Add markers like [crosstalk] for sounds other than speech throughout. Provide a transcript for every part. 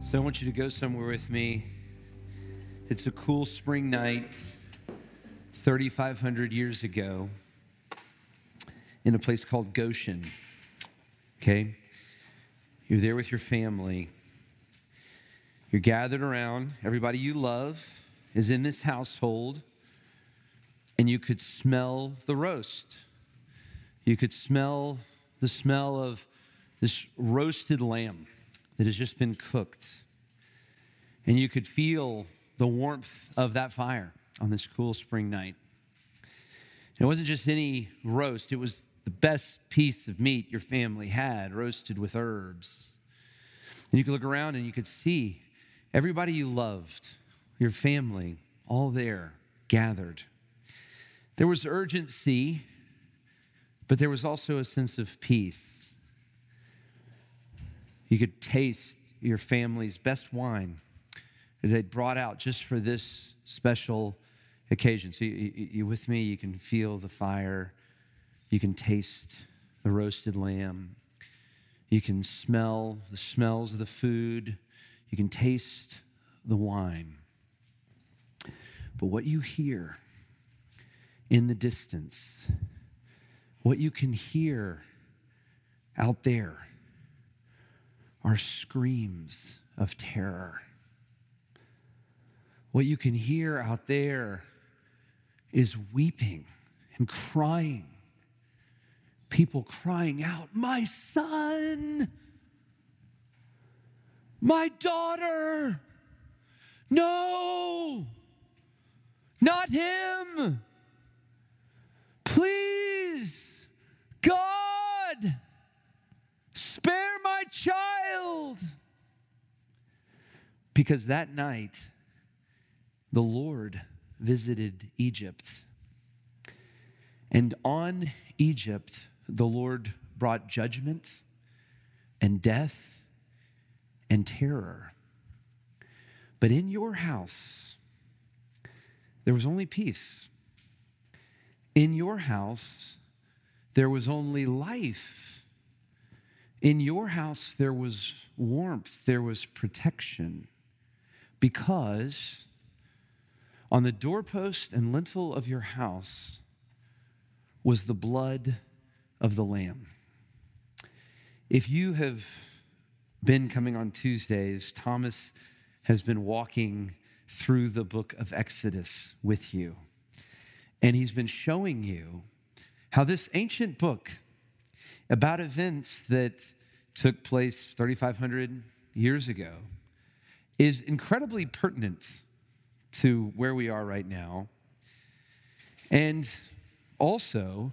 So I want you to go somewhere with me. It's a cool spring night, 3,500 years ago, in a place called Goshen. Okay? You're there with your family. You're gathered around. Everybody you love is in this household, and you could smell the roast. You could smell the smell of this roasted lamb that has just been cooked. And you could feel the warmth of that fire on this cool spring night. And it wasn't just any roast, it was the best piece of meat your family had, roasted with herbs. And you could look around and you could see everybody you loved, your family, all there gathered. There was urgency, but there was also a sense of peace. You could taste your family's best wine that they'd brought out just for this special occasion. So, you, you, you with me? You can feel the fire, you can taste the roasted lamb, you can smell the smells of the food, you can taste the wine. But what you hear in the distance, what you can hear out there, are screams of terror. What you can hear out there is weeping and crying. People crying out, My son, my daughter, no, not him. Please, God Spare my child. Because that night, the Lord visited Egypt. And on Egypt, the Lord brought judgment and death and terror. But in your house, there was only peace. In your house, there was only life in your house, there was warmth, there was protection, because on the doorpost and lintel of your house was the blood of the Lamb. If you have been coming on Tuesdays, Thomas has been walking through the book of Exodus with you. And he's been showing you how this ancient book, about events that took place 3,500 years ago is incredibly pertinent to where we are right now and also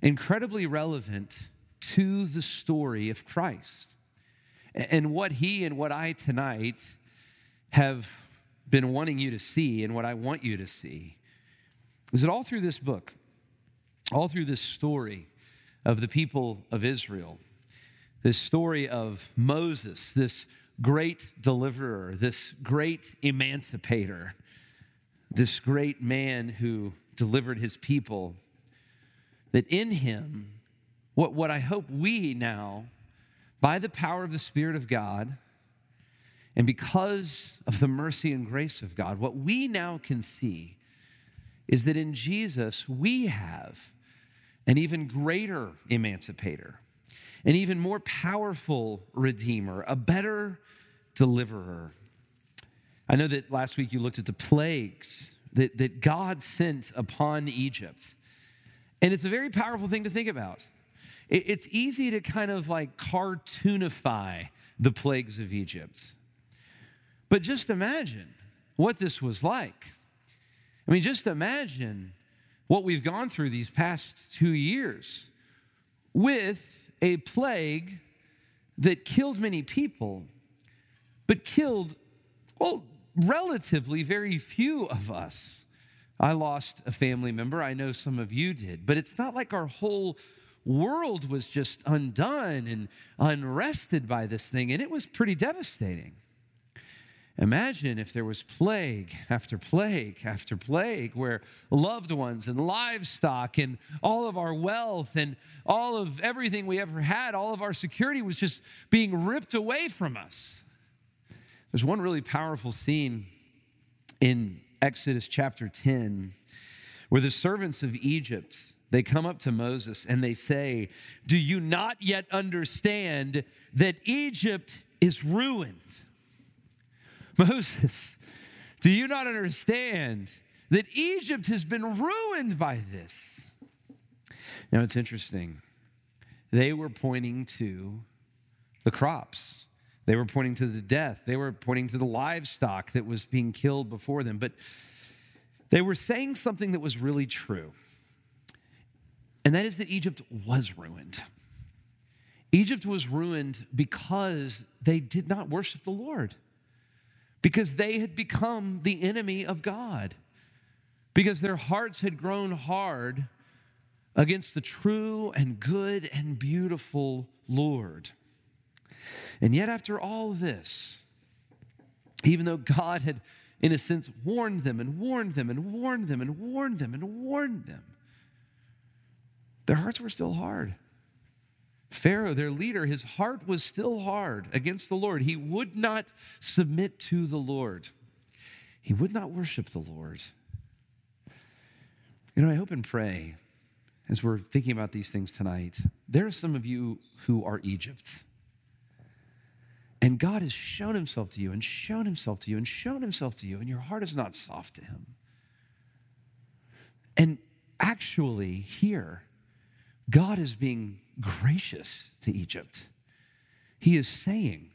incredibly relevant to the story of Christ and what he and what I tonight have been wanting you to see and what I want you to see is that all through this book, all through this story, of the people of Israel. This story of Moses, this great deliverer, this great emancipator, this great man who delivered his people, that in him, what, what I hope we now, by the power of the Spirit of God, and because of the mercy and grace of God, what we now can see is that in Jesus we have an even greater emancipator, an even more powerful redeemer, a better deliverer. I know that last week you looked at the plagues that, that God sent upon Egypt. And it's a very powerful thing to think about. It, it's easy to kind of like cartoonify the plagues of Egypt. But just imagine what this was like. I mean, just imagine what we've gone through these past two years with a plague that killed many people, but killed, well, relatively very few of us. I lost a family member. I know some of you did, but it's not like our whole world was just undone and unrested by this thing, and it was pretty devastating. Imagine if there was plague after plague after plague where loved ones and livestock and all of our wealth and all of everything we ever had, all of our security was just being ripped away from us. There's one really powerful scene in Exodus chapter 10 where the servants of Egypt they come up to Moses and they say, "Do you not yet understand that Egypt is ruined?" [laughs] Moses, do you not understand that Egypt has been ruined by this? Now it's interesting. They were pointing to the crops. They were pointing to the death. They were pointing to the livestock that was being killed before them. But they were saying something that was really true. And that is that Egypt was ruined. Egypt was ruined because they did not worship the Lord, because they had become the enemy of God, because their hearts had grown hard against the true and good and beautiful Lord. And yet, after all this, even though God had, in a sense, warned them and warned them and warned them and warned them and warned them, their hearts were still hard. Pharaoh, their leader, his heart was still hard against the Lord. He would not submit to the Lord, he would not worship the Lord. You know, I hope and pray as we're thinking about these things tonight, there are some of you who are Egypt. And God has shown himself to you and shown himself to you and shown himself to you, and your heart is not soft to him. And actually, here, God is being gracious to Egypt. He is saying,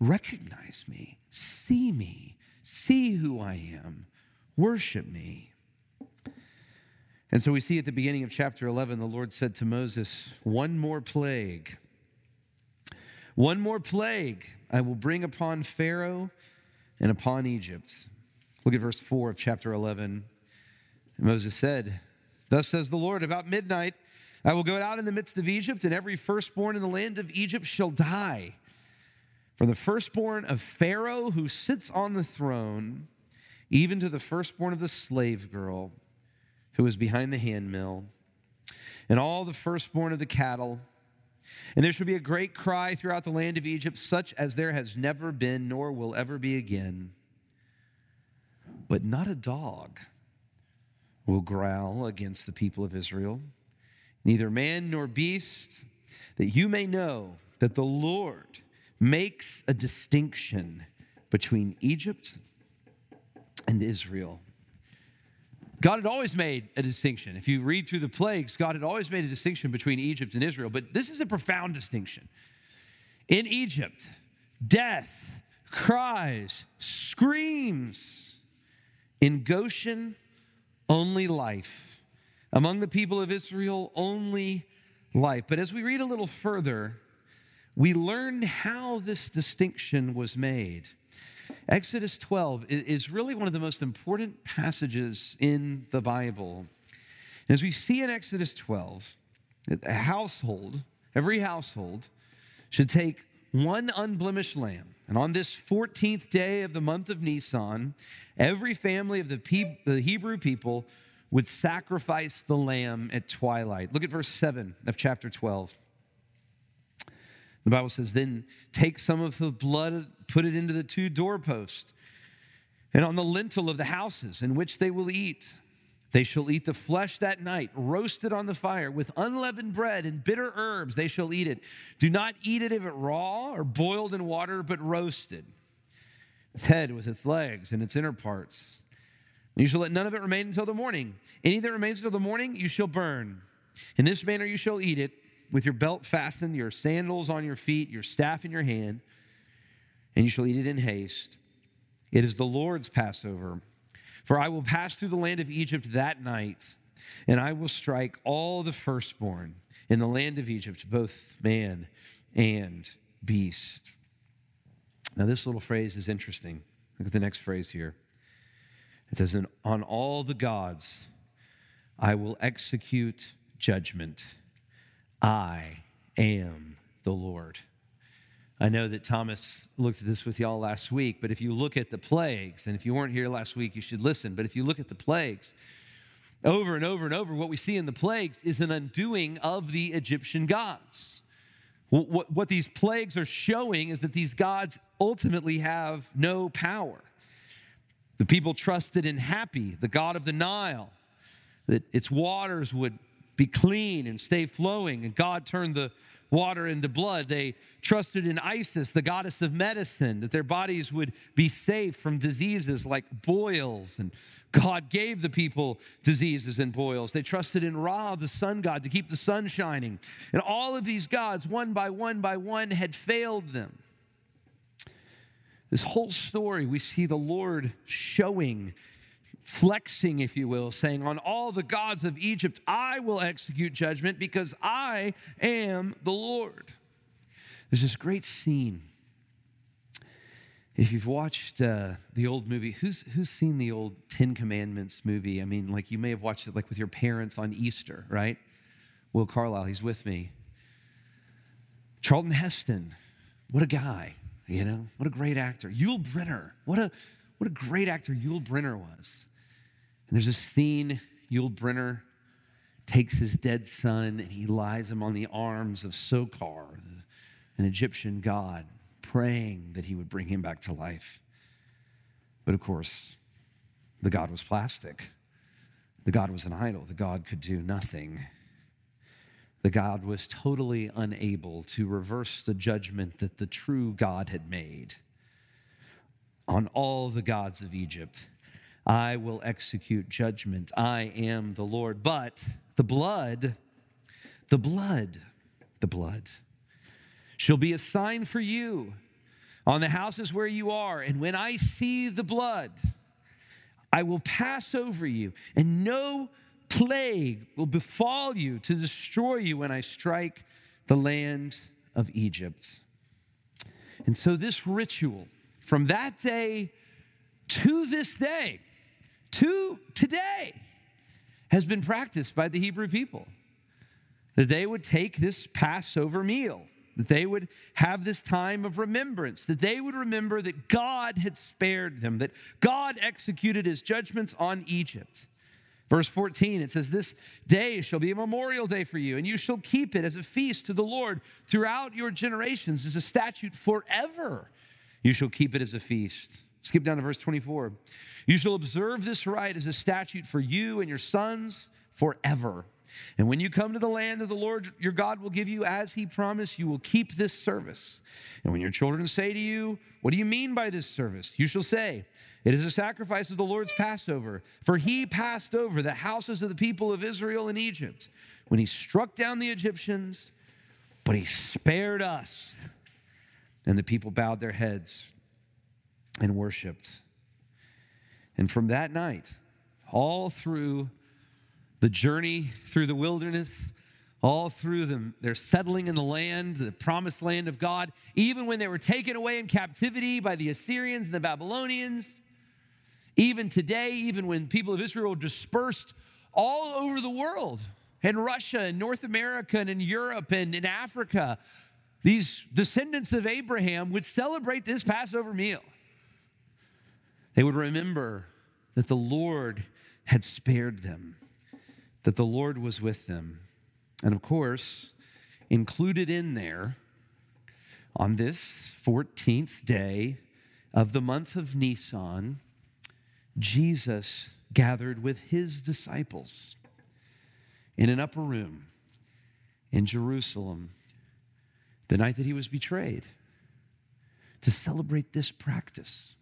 Recognize me, see me, see who I am, worship me. And so we see at the beginning of chapter 11, the Lord said to Moses, One more plague one more plague I will bring upon Pharaoh and upon Egypt. Look at verse 4 of chapter 11. Moses said, Thus says the Lord, about midnight I will go out in the midst of Egypt, and every firstborn in the land of Egypt shall die. From the firstborn of Pharaoh who sits on the throne, even to the firstborn of the slave girl who is behind the handmill, and all the firstborn of the cattle and there shall be a great cry throughout the land of Egypt, such as there has never been, nor will ever be again. But not a dog will growl against the people of Israel, neither man nor beast, that you may know that the Lord makes a distinction between Egypt and Israel. God had always made a distinction. If you read through the plagues, God had always made a distinction between Egypt and Israel, but this is a profound distinction. In Egypt, death, cries, screams. In Goshen, only life. Among the people of Israel, only life. But as we read a little further, we learn how this distinction was made. Exodus 12 is really one of the most important passages in the Bible. As we see in Exodus 12, a household, every household, should take one unblemished lamb. And on this 14th day of the month of Nisan, every family of the, the Hebrew people would sacrifice the lamb at twilight. Look at verse 7 of chapter 12. The Bible says, Then take some of the blood, put it into the two doorposts, and on the lintel of the houses in which they will eat. They shall eat the flesh that night, roasted on the fire, with unleavened bread and bitter herbs. They shall eat it. Do not eat it if it raw or boiled in water, but roasted. Its head with its legs and its inner parts. You shall let none of it remain until the morning. Any that remains until the morning, you shall burn. In this manner you shall eat it with your belt fastened, your sandals on your feet, your staff in your hand, and you shall eat it in haste. It is the Lord's Passover. For I will pass through the land of Egypt that night, and I will strike all the firstborn in the land of Egypt, both man and beast. Now, this little phrase is interesting. Look at the next phrase here. It says, On all the gods I will execute judgment. I am the Lord. I know that Thomas looked at this with y'all last week, but if you look at the plagues, and if you weren't here last week, you should listen, but if you look at the plagues, over and over and over, what we see in the plagues is an undoing of the Egyptian gods. What, what these plagues are showing is that these gods ultimately have no power. The people trusted in Hapi, the god of the Nile, that its waters would be clean and stay flowing, and God turned the water into blood. They trusted in Isis, the goddess of medicine, that their bodies would be safe from diseases like boils. And God gave the people diseases and boils. They trusted in Ra, the sun god, to keep the sun shining. And all of these gods, one by one by one, had failed them. This whole story, we see the Lord showing flexing, if you will, saying, On all the gods of Egypt, I will execute judgment because I am the Lord. There's this great scene. If you've watched uh, the old movie, who's, who's seen the old Ten Commandments movie? I mean, like you may have watched it like with your parents on Easter, right? Will Carlisle, he's with me. Charlton Heston, what a guy, you know? What a great actor. Yul Brynner, what a, what a great actor Yul Brynner was. And there's a scene, Yul Brynner takes his dead son and he lies him on the arms of Sokar, an Egyptian god, praying that he would bring him back to life. But of course, the god was plastic. The god was an idol. The god could do nothing. The God was totally unable to reverse the judgment that the true God had made on all the gods of Egypt. I will execute judgment. I am the Lord. But the blood, the blood, the blood shall be a sign for you on the houses where you are. And when I see the blood, I will pass over you, and no plague will befall you to destroy you when I strike the land of Egypt. And so, this ritual from that day to this day to today has been practiced by the Hebrew people. That they would take this Passover meal, that they would have this time of remembrance, that they would remember that God had spared them, that God executed his judgments on Egypt. Verse 14, it says, This day shall be a memorial day for you, and you shall keep it as a feast to the Lord throughout your generations, as a statute forever. You shall keep it as a feast. Skip down to verse 24. You shall observe this rite as a statute for you and your sons forever. And when you come to the land of the Lord your God will give you as he promised, you will keep this service. And when your children say to you, What do you mean by this service? You shall say, It is a sacrifice of the Lord's Passover. For he passed over the houses of the people of Israel in Egypt when he struck down the Egyptians, but he spared us. And the people bowed their heads and worshiped. And from that night, all through the journey through the wilderness, all through them, they're settling in the land, the promised land of God, even when they were taken away in captivity by the Assyrians and the Babylonians, even today, even when people of Israel dispersed all over the world, in Russia, and North America, and in Europe, and in Africa, these descendants of Abraham would celebrate this Passover meal. They would remember that the Lord had spared them, that the Lord was with them. And of course, included in there on this 14th day of the month of Nisan, Jesus gathered with his disciples in an upper room in Jerusalem the night that he was betrayed to celebrate this practice.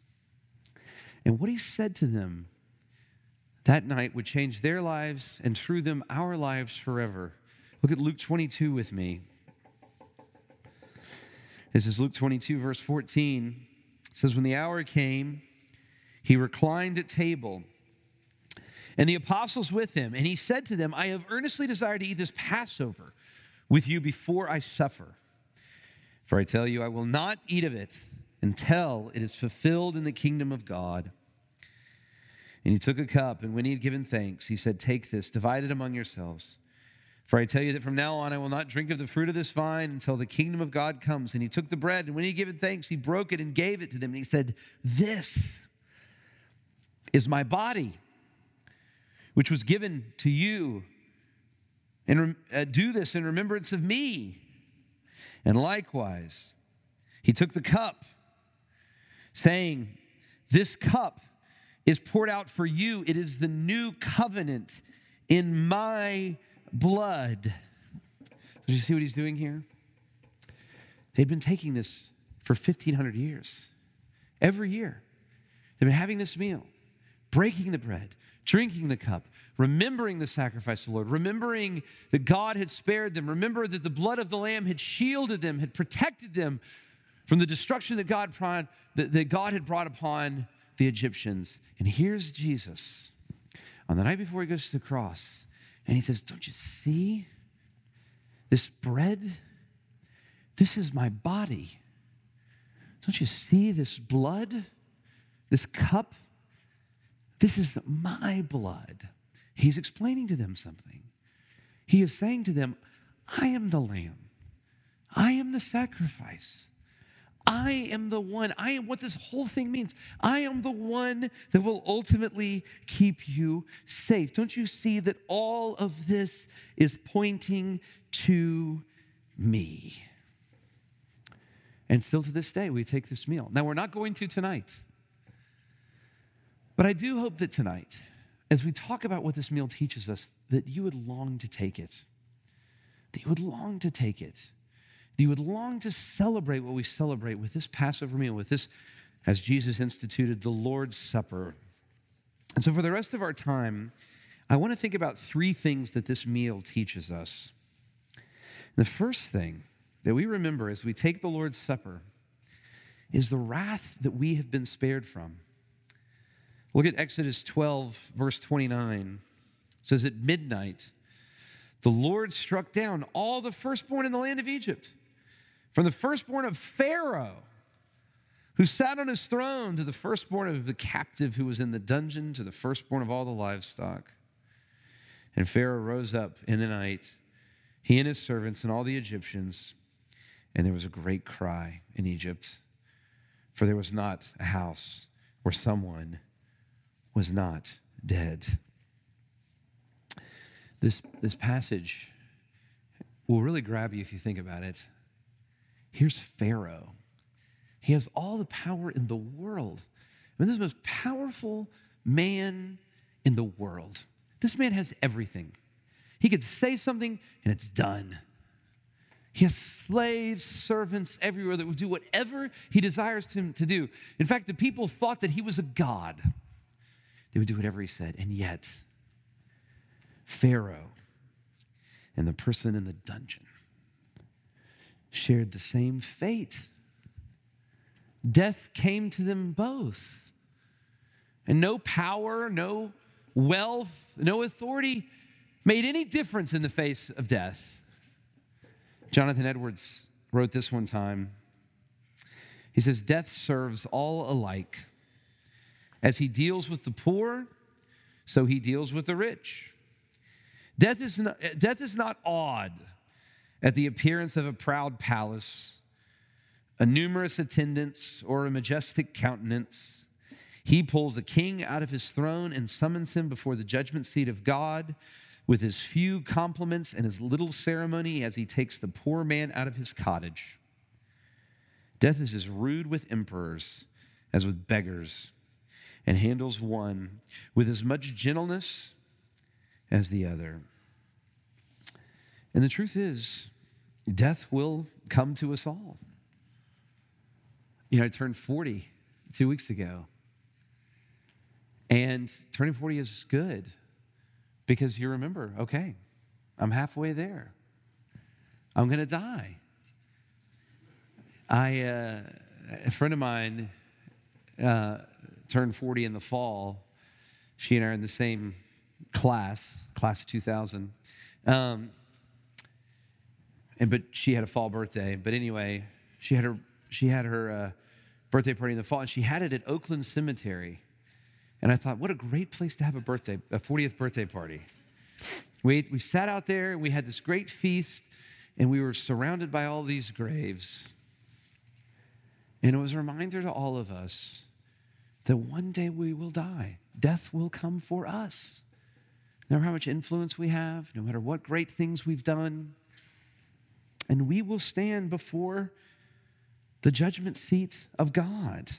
And what he said to them that night would change their lives and through them our lives forever. Look at Luke 22 with me. This is Luke 22, verse 14. It says, When the hour came, he reclined at table, and the apostles with him, and he said to them, I have earnestly desired to eat this Passover with you before I suffer. For I tell you, I will not eat of it until it is fulfilled in the kingdom of God. And he took a cup, and when he had given thanks, he said, Take this, divide it among yourselves. For I tell you that from now on I will not drink of the fruit of this vine until the kingdom of God comes. And he took the bread, and when he had given thanks, he broke it and gave it to them. And he said, This is my body, which was given to you. And uh, do this in remembrance of me. And likewise, he took the cup, saying, This cup is poured out for you. It is the new covenant in my blood. Did you see what he's doing here? They'd been taking this for 1,500 years. Every year, they've been having this meal, breaking the bread, drinking the cup, remembering the sacrifice of the Lord, remembering that God had spared them, remember that the blood of the Lamb had shielded them, had protected them from the destruction that God, that God had brought upon the Egyptians. And here's Jesus on the night before he goes to the cross, and he says, Don't you see this bread? This is my body. Don't you see this blood? This cup? This is my blood. He's explaining to them something. He is saying to them, I am the lamb. I am the sacrifice. I am the one. I am what this whole thing means. I am the one that will ultimately keep you safe. Don't you see that all of this is pointing to me? And still to this day, we take this meal. Now, we're not going to tonight. But I do hope that tonight, as we talk about what this meal teaches us, that you would long to take it. That you would long to take it you would long to celebrate what we celebrate with this Passover meal, with this, as Jesus instituted, the Lord's Supper. And so, for the rest of our time, I want to think about three things that this meal teaches us. The first thing that we remember as we take the Lord's Supper is the wrath that we have been spared from. Look at Exodus 12, verse 29. It says, At midnight, the Lord struck down all the firstborn in the land of Egypt from the firstborn of Pharaoh, who sat on his throne, to the firstborn of the captive who was in the dungeon, to the firstborn of all the livestock. And Pharaoh rose up in the night, he and his servants and all the Egyptians, and there was a great cry in Egypt, for there was not a house where someone was not dead. This, this passage will really grab you if you think about it. Here's Pharaoh. He has all the power in the world. I mean, this is the most powerful man in the world. This man has everything. He could say something and it's done. He has slaves, servants everywhere that would do whatever he desires him to do. In fact, the people thought that he was a god. They would do whatever he said. And yet, Pharaoh and the person in the dungeon shared the same fate. Death came to them both. And no power, no wealth, no authority made any difference in the face of death. Jonathan Edwards wrote this one time. He says, Death serves all alike. As he deals with the poor, so he deals with the rich. Death is not, death is not odd at the appearance of a proud palace, a numerous attendance, or a majestic countenance. He pulls a king out of his throne and summons him before the judgment seat of God with his few compliments and his little ceremony as he takes the poor man out of his cottage. Death is as rude with emperors as with beggars and handles one with as much gentleness as the other. And the truth is, death will come to us all. You know, I turned 40 two weeks ago. And turning 40 is good because you remember, okay, I'm halfway there. I'm going to die. I, uh, a friend of mine uh, turned 40 in the fall. She and I are in the same class, class of 2000. Um, and but she had a fall birthday. But anyway, she had her she had her uh, birthday party in the fall, and she had it at Oakland Cemetery. And I thought, what a great place to have a birthday, a 40th birthday party. We, we sat out there and we had this great feast, and we were surrounded by all these graves. And it was a reminder to all of us that one day we will die. Death will come for us. No matter how much influence we have, no matter what great things we've done, and we will stand before the judgment seat of God.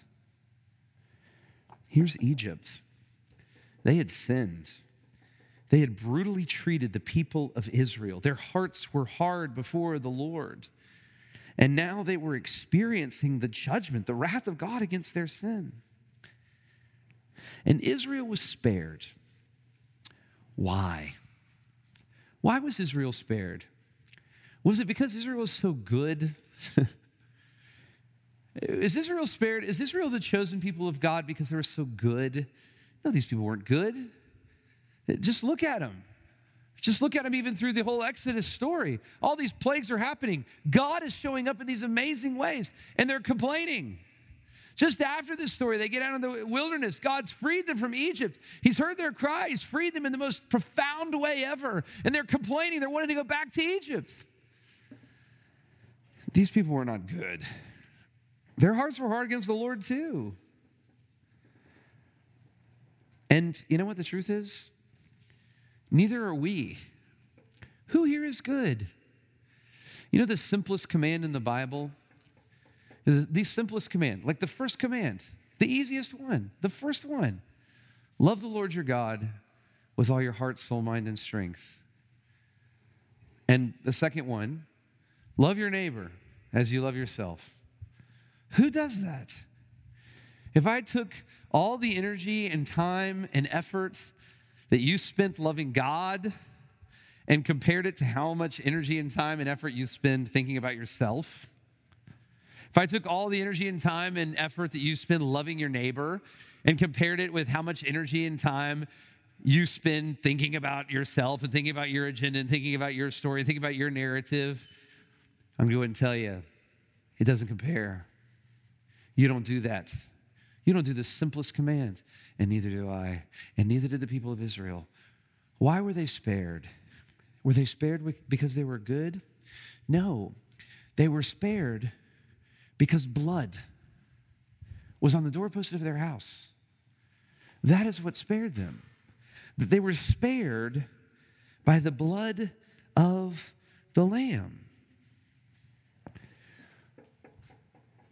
Here's Egypt. They had sinned. They had brutally treated the people of Israel. Their hearts were hard before the Lord. And now they were experiencing the judgment, the wrath of God against their sin. And Israel was spared. Why? Why was Israel spared? Was it because Israel was so good? [laughs] is Israel spared? Is Israel the chosen people of God because they were so good? No, these people weren't good. Just look at them. Just look at them even through the whole Exodus story. All these plagues are happening. God is showing up in these amazing ways, and they're complaining. Just after this story, they get out of the wilderness. God's freed them from Egypt. He's heard their cries, freed them in the most profound way ever. And they're complaining. They're wanting to go back to Egypt. These people were not good. Their hearts were hard against the Lord, too. And you know what the truth is? Neither are we. Who here is good? You know the simplest command in the Bible? The simplest command, like the first command, the easiest one, the first one. Love the Lord your God with all your heart, soul, mind, and strength. And the second one, love your neighbor as you love yourself. Who does that? If I took all the energy and time and effort that you spent loving God and compared it to how much energy and time and effort you spend thinking about yourself, if I took all the energy and time and effort that you spend loving your neighbor and compared it with how much energy and time you spend thinking about yourself and thinking about your agenda and thinking about your story thinking about your narrative, I'm going to go ahead and tell you, it doesn't compare. You don't do that. You don't do the simplest command, and neither do I, and neither did the people of Israel. Why were they spared? Were they spared because they were good? No, they were spared because blood was on the doorpost of their house. That is what spared them. That they were spared by the blood of the Lamb.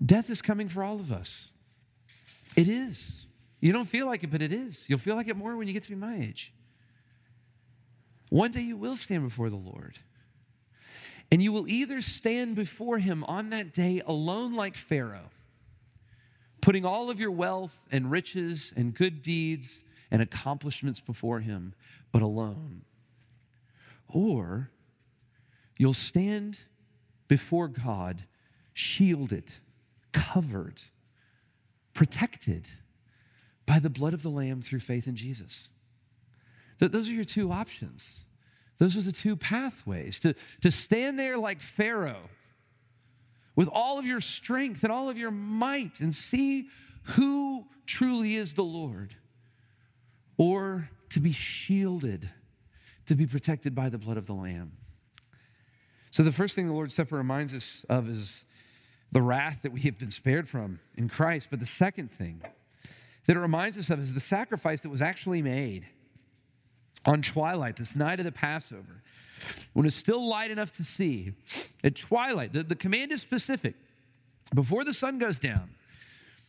Death is coming for all of us. It is. You don't feel like it, but it is. You'll feel like it more when you get to be my age. One day you will stand before the Lord. And you will either stand before him on that day alone like Pharaoh, putting all of your wealth and riches and good deeds and accomplishments before him, but alone. Or you'll stand before God shielded, covered, protected by the blood of the Lamb through faith in Jesus. That Those are your two options. Those are the two pathways to, to stand there like Pharaoh with all of your strength and all of your might and see who truly is the Lord, or to be shielded, to be protected by the blood of the Lamb. So, the first thing the Lord's Supper reminds us of is the wrath that we have been spared from in Christ. But the second thing that it reminds us of is the sacrifice that was actually made on twilight, this night of the Passover, when it's still light enough to see, at twilight, the, the command is specific. Before the sun goes down,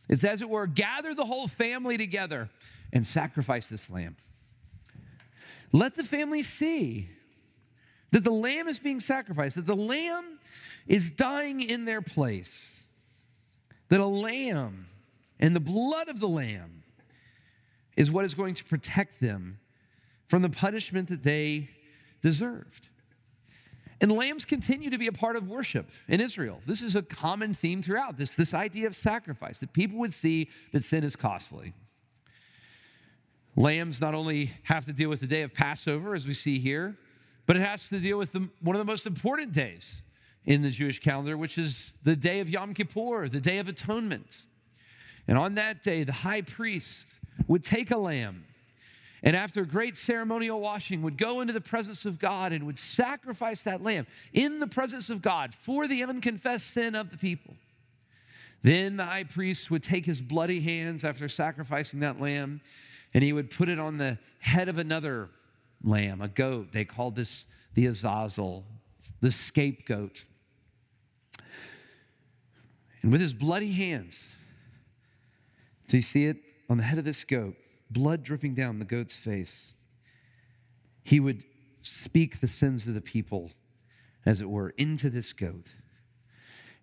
it's as it were, gather the whole family together and sacrifice this lamb. Let the family see that the lamb is being sacrificed, that the lamb is dying in their place, that a lamb and the blood of the lamb is what is going to protect them from the punishment that they deserved. And lambs continue to be a part of worship in Israel. This is a common theme throughout this, this idea of sacrifice, that people would see that sin is costly. Lambs not only have to deal with the day of Passover, as we see here, but it has to deal with the, one of the most important days in the Jewish calendar, which is the day of Yom Kippur, the day of atonement. And on that day, the high priest would take a lamb and after great ceremonial washing would go into the presence of God and would sacrifice that lamb in the presence of God for the unconfessed sin of the people. Then the high priest would take his bloody hands after sacrificing that lamb and he would put it on the head of another lamb, a goat. They called this the Azazel, the scapegoat. And with his bloody hands, do you see it on the head of this goat? Blood dripping down the goat's face. He would speak the sins of the people, as it were, into this goat.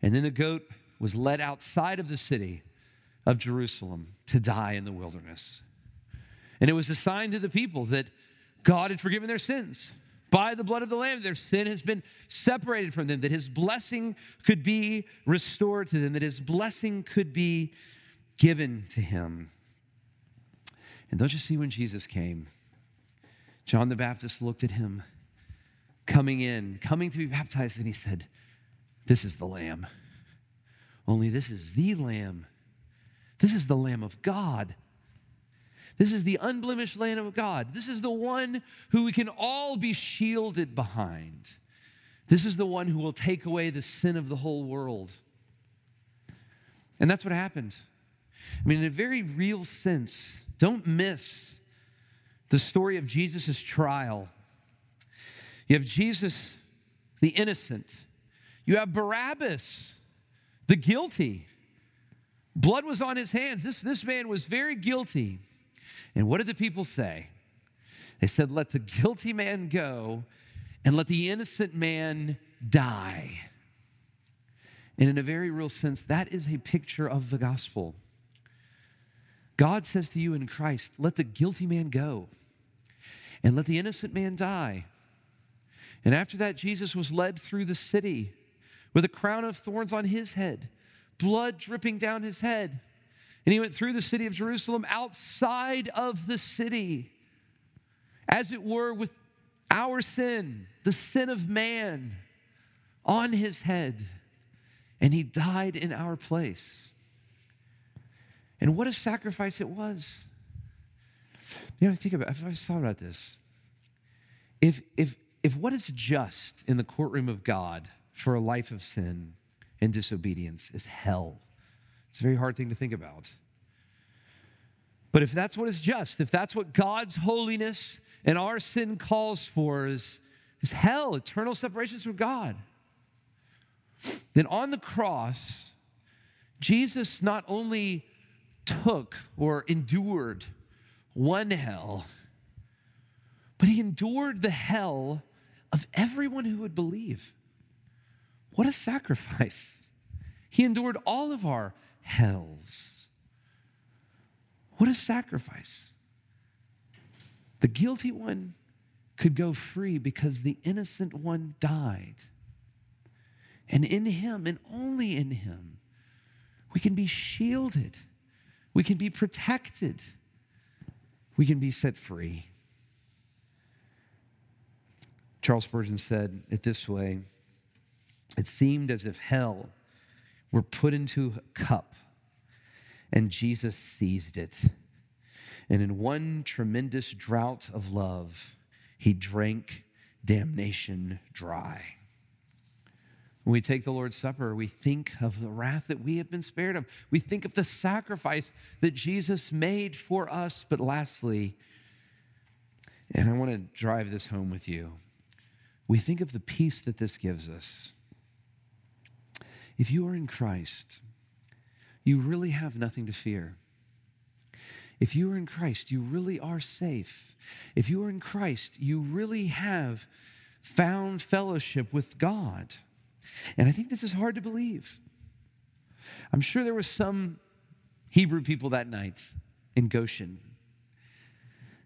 And then the goat was led outside of the city of Jerusalem to die in the wilderness. And it was a sign to the people that God had forgiven their sins by the blood of the Lamb. Their sin has been separated from them, that his blessing could be restored to them, that his blessing could be given to him. And don't you see when Jesus came? John the Baptist looked at him coming in, coming to be baptized, and he said, This is the Lamb. Only this is the Lamb. This is the Lamb of God this is the unblemished Lamb of God. This is the one who we can all be shielded behind. This is the one who will take away the sin of the whole world. And that's what happened. I mean, in a very real sense, don't miss the story of Jesus' trial. You have Jesus, the innocent, you have Barabbas, the guilty. Blood was on his hands. This, this man was very guilty. And what did the people say? They said, Let the guilty man go and let the innocent man die. And in a very real sense, that is a picture of the gospel. God says to you in Christ, Let the guilty man go and let the innocent man die. And after that, Jesus was led through the city with a crown of thorns on his head, blood dripping down his head. And he went through the city of Jerusalem outside of the city, as it were, with our sin, the sin of man, on his head. And he died in our place. And what a sacrifice it was. You know, I think about I've always thought about this. If, if, if what is just in the courtroom of God for a life of sin and disobedience is hell, it's a very hard thing to think about. But if that's what is just, if that's what God's holiness and our sin calls for is, is hell, eternal separations from God, then on the cross, Jesus not only took or endured one hell, but he endured the hell of everyone who would believe. What a sacrifice! He endured all of our hells. What a sacrifice. The guilty one could go free because the innocent one died. And in him, and only in him, we can be shielded, we can be protected, we can be set free. Charles Spurgeon said it this way It seemed as if hell were put into a cup, and Jesus seized it. And in one tremendous drought of love, he drank damnation dry. When we take the Lord's Supper, we think of the wrath that we have been spared of. We think of the sacrifice that Jesus made for us. But lastly, and I want to drive this home with you, we think of the peace that this gives us. If you are in Christ, you really have nothing to fear. If you are in Christ, you really are safe. If you are in Christ, you really have found fellowship with God. And I think this is hard to believe. I'm sure there was some Hebrew people that night in Goshen,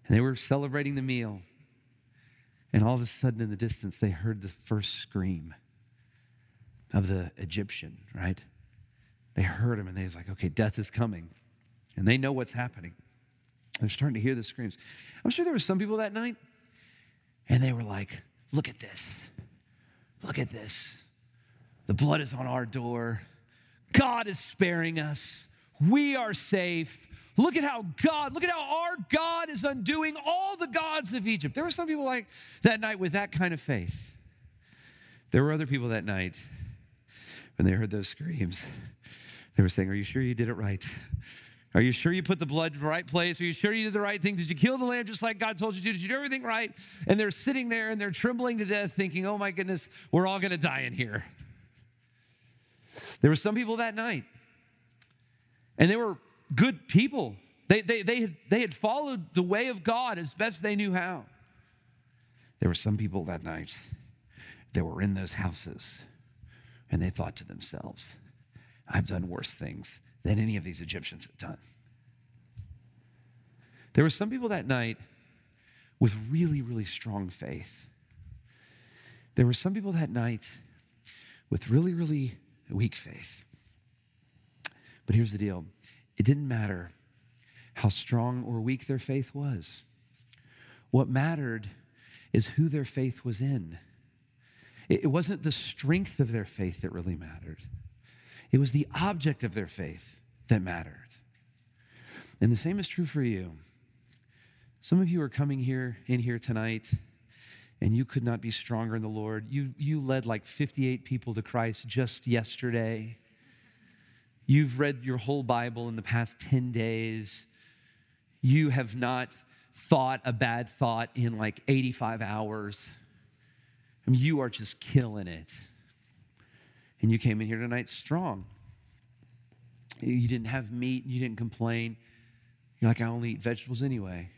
and they were celebrating the meal. And all of a sudden, in the distance, they heard the first scream of the Egyptian, right? They heard him and they was like, okay, death is coming. And they know what's happening. They're starting to hear the screams. I'm sure there were some people that night, and they were like, look at this. Look at this. The blood is on our door. God is sparing us. We are safe. Look at how God, look at how our God is undoing all the gods of Egypt. There were some people like that night with that kind of faith. There were other people that night when they heard those screams, they were saying, Are you sure you did it right? Are you sure you put the blood in the right place? Are you sure you did the right thing? Did you kill the lamb just like God told you to? Did you do everything right? And they're sitting there and they're trembling to death, thinking, Oh my goodness, we're all to die in here. There were some people that night, and they were good people. They, they, they, had, they had followed the way of God as best they knew how. There were some people that night that were in those houses, and they thought to themselves, I've done worse things than any of these Egyptians have done. There were some people that night with really, really strong faith. There were some people that night with really, really weak faith. But here's the deal it didn't matter how strong or weak their faith was. What mattered is who their faith was in. It wasn't the strength of their faith that really mattered, it was the object of their faith that mattered. And the same is true for you. Some of you are coming here in here tonight and you could not be stronger in the Lord. You, you led like 58 people to Christ just yesterday. You've read your whole Bible in the past 10 days. You have not thought a bad thought in like 85 hours. I mean, you are just killing it. And you came in here tonight strong. You didn't have meat, you didn't complain. You're like, I only eat vegetables anyway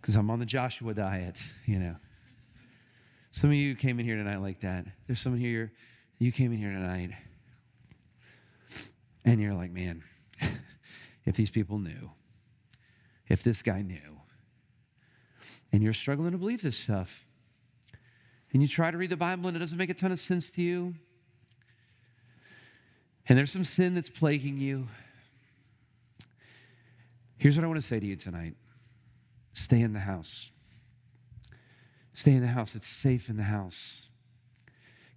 because I'm on the Joshua diet, you know. Some of you came in here tonight like that. There's someone here, you came in here tonight, and you're like, man, [laughs] if these people knew, if this guy knew, and you're struggling to believe this stuff, and you try to read the Bible and it doesn't make a ton of sense to you, and there's some sin that's plaguing you, here's what I want to say to you tonight stay in the house. Stay in the house. It's safe in the house.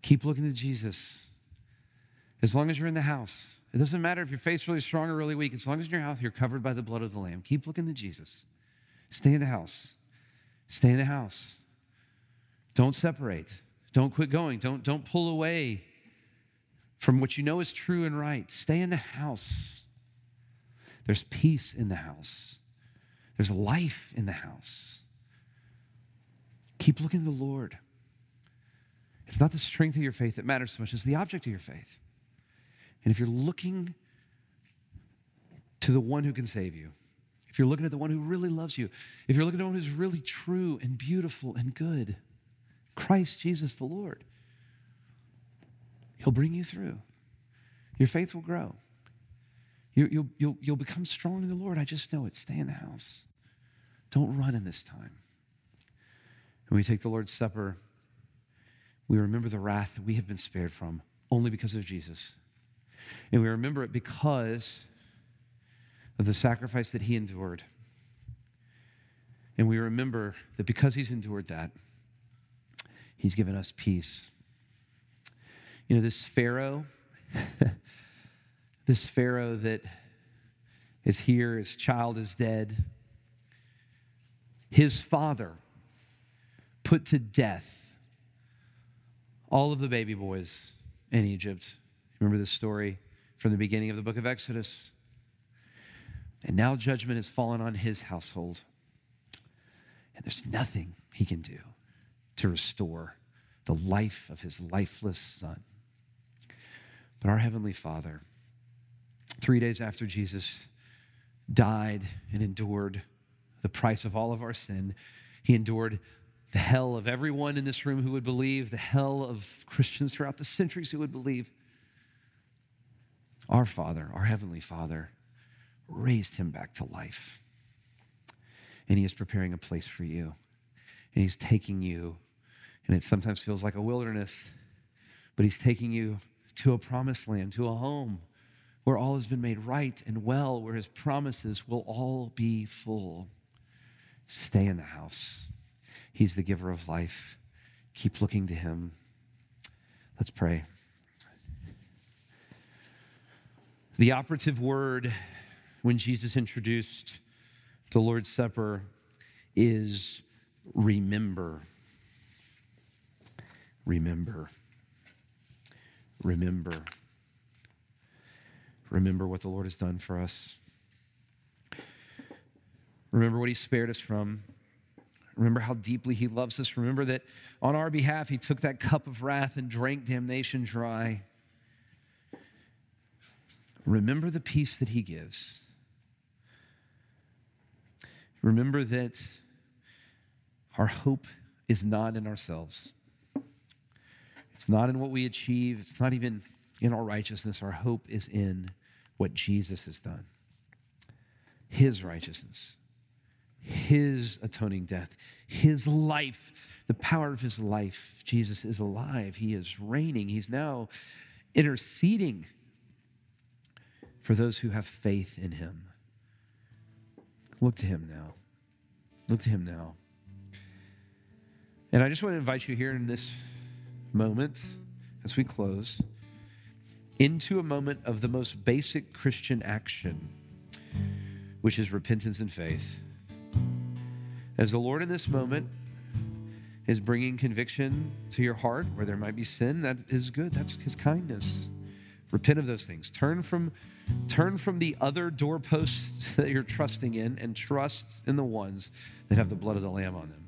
Keep looking to Jesus. As long as you're in the house, it doesn't matter if your faith's really strong or really weak. As long as you're in your house, you're covered by the blood of the Lamb. Keep looking to Jesus. Stay in the house. Stay in the house. Don't separate. Don't quit going. Don't, don't pull away from what you know is true and right. Stay in the house. There's peace in the house, there's life in the house. Keep looking to the Lord. It's not the strength of your faith that matters so much, it's the object of your faith. And if you're looking to the one who can save you, if you're looking at the one who really loves you, if you're looking at the one who's really true and beautiful and good, Christ Jesus the Lord, He'll bring you through. Your faith will grow. You, will you'll, you'll become strong in the Lord. I just know it. Stay in the house. Don't run in this time. When we take the Lord's Supper, we remember the wrath that we have been spared from only because of Jesus. And we remember it because of the sacrifice that he endured. And we remember that because he's endured that, he's given us peace. You know, this Pharaoh, [laughs] this Pharaoh that is here, his child is dead. His father put to death all of the baby boys in Egypt. Remember this story from the beginning of the book of Exodus? And now judgment has fallen on his household. And there's nothing he can do to restore the life of his lifeless son. But our Heavenly Father, three days after Jesus died and endured the price of all of our sin, he endured the hell of everyone in this room who would believe, the hell of Christians throughout the centuries who would believe. Our Father, our Heavenly Father, raised him back to life. And he is preparing a place for you. And he's taking you, and it sometimes feels like a wilderness, but he's taking you to a promised land, to a home where all has been made right and well, where his promises will all be full. Stay in the house. He's the giver of life. Keep looking to him. Let's pray. The operative word when Jesus introduced the Lord's Supper is remember. Remember. Remember. Remember what the Lord has done for us. Remember what He spared us from. Remember how deeply He loves us. Remember that on our behalf, He took that cup of wrath and drank damnation dry. remember the peace that he gives. Remember that our hope is not in ourselves. It's not in what we achieve. It's not even in our righteousness. Our hope is in what Jesus has done His righteousness, His atoning death, His life, the power of His life. Jesus is alive. He is reigning. He's now interceding for those who have faith in Him. Look to Him now. Look to Him now. And I just want to invite you here in this moment as we close into a moment of the most basic Christian action, which is repentance and faith. As the Lord in this moment is bringing conviction to your heart where there might be sin, that is good. That's his kindness. Repent of those things. Turn from turn from the other doorposts [laughs] that you're trusting in and trust in the ones that have the blood of the lamb on them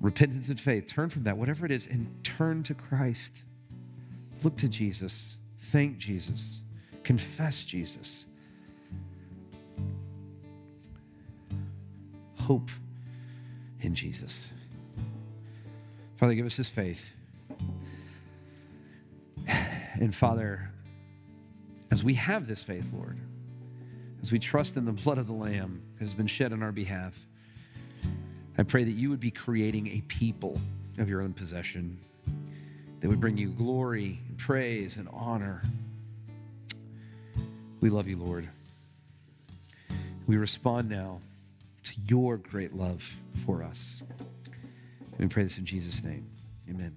repentance and faith. Turn from that, whatever it is, and turn to Christ. Look to Jesus. Thank Jesus. Confess Jesus. Hope in Jesus. Father, give us this faith. And Father, as we have this faith, Lord, as we trust in the blood of the Lamb that has been shed on our behalf, I pray that you would be creating a people of your own possession that would bring you glory, and praise, and honor. We love you, Lord. We respond now to your great love for us. We pray this in Jesus' name. Amen.